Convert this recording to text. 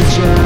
return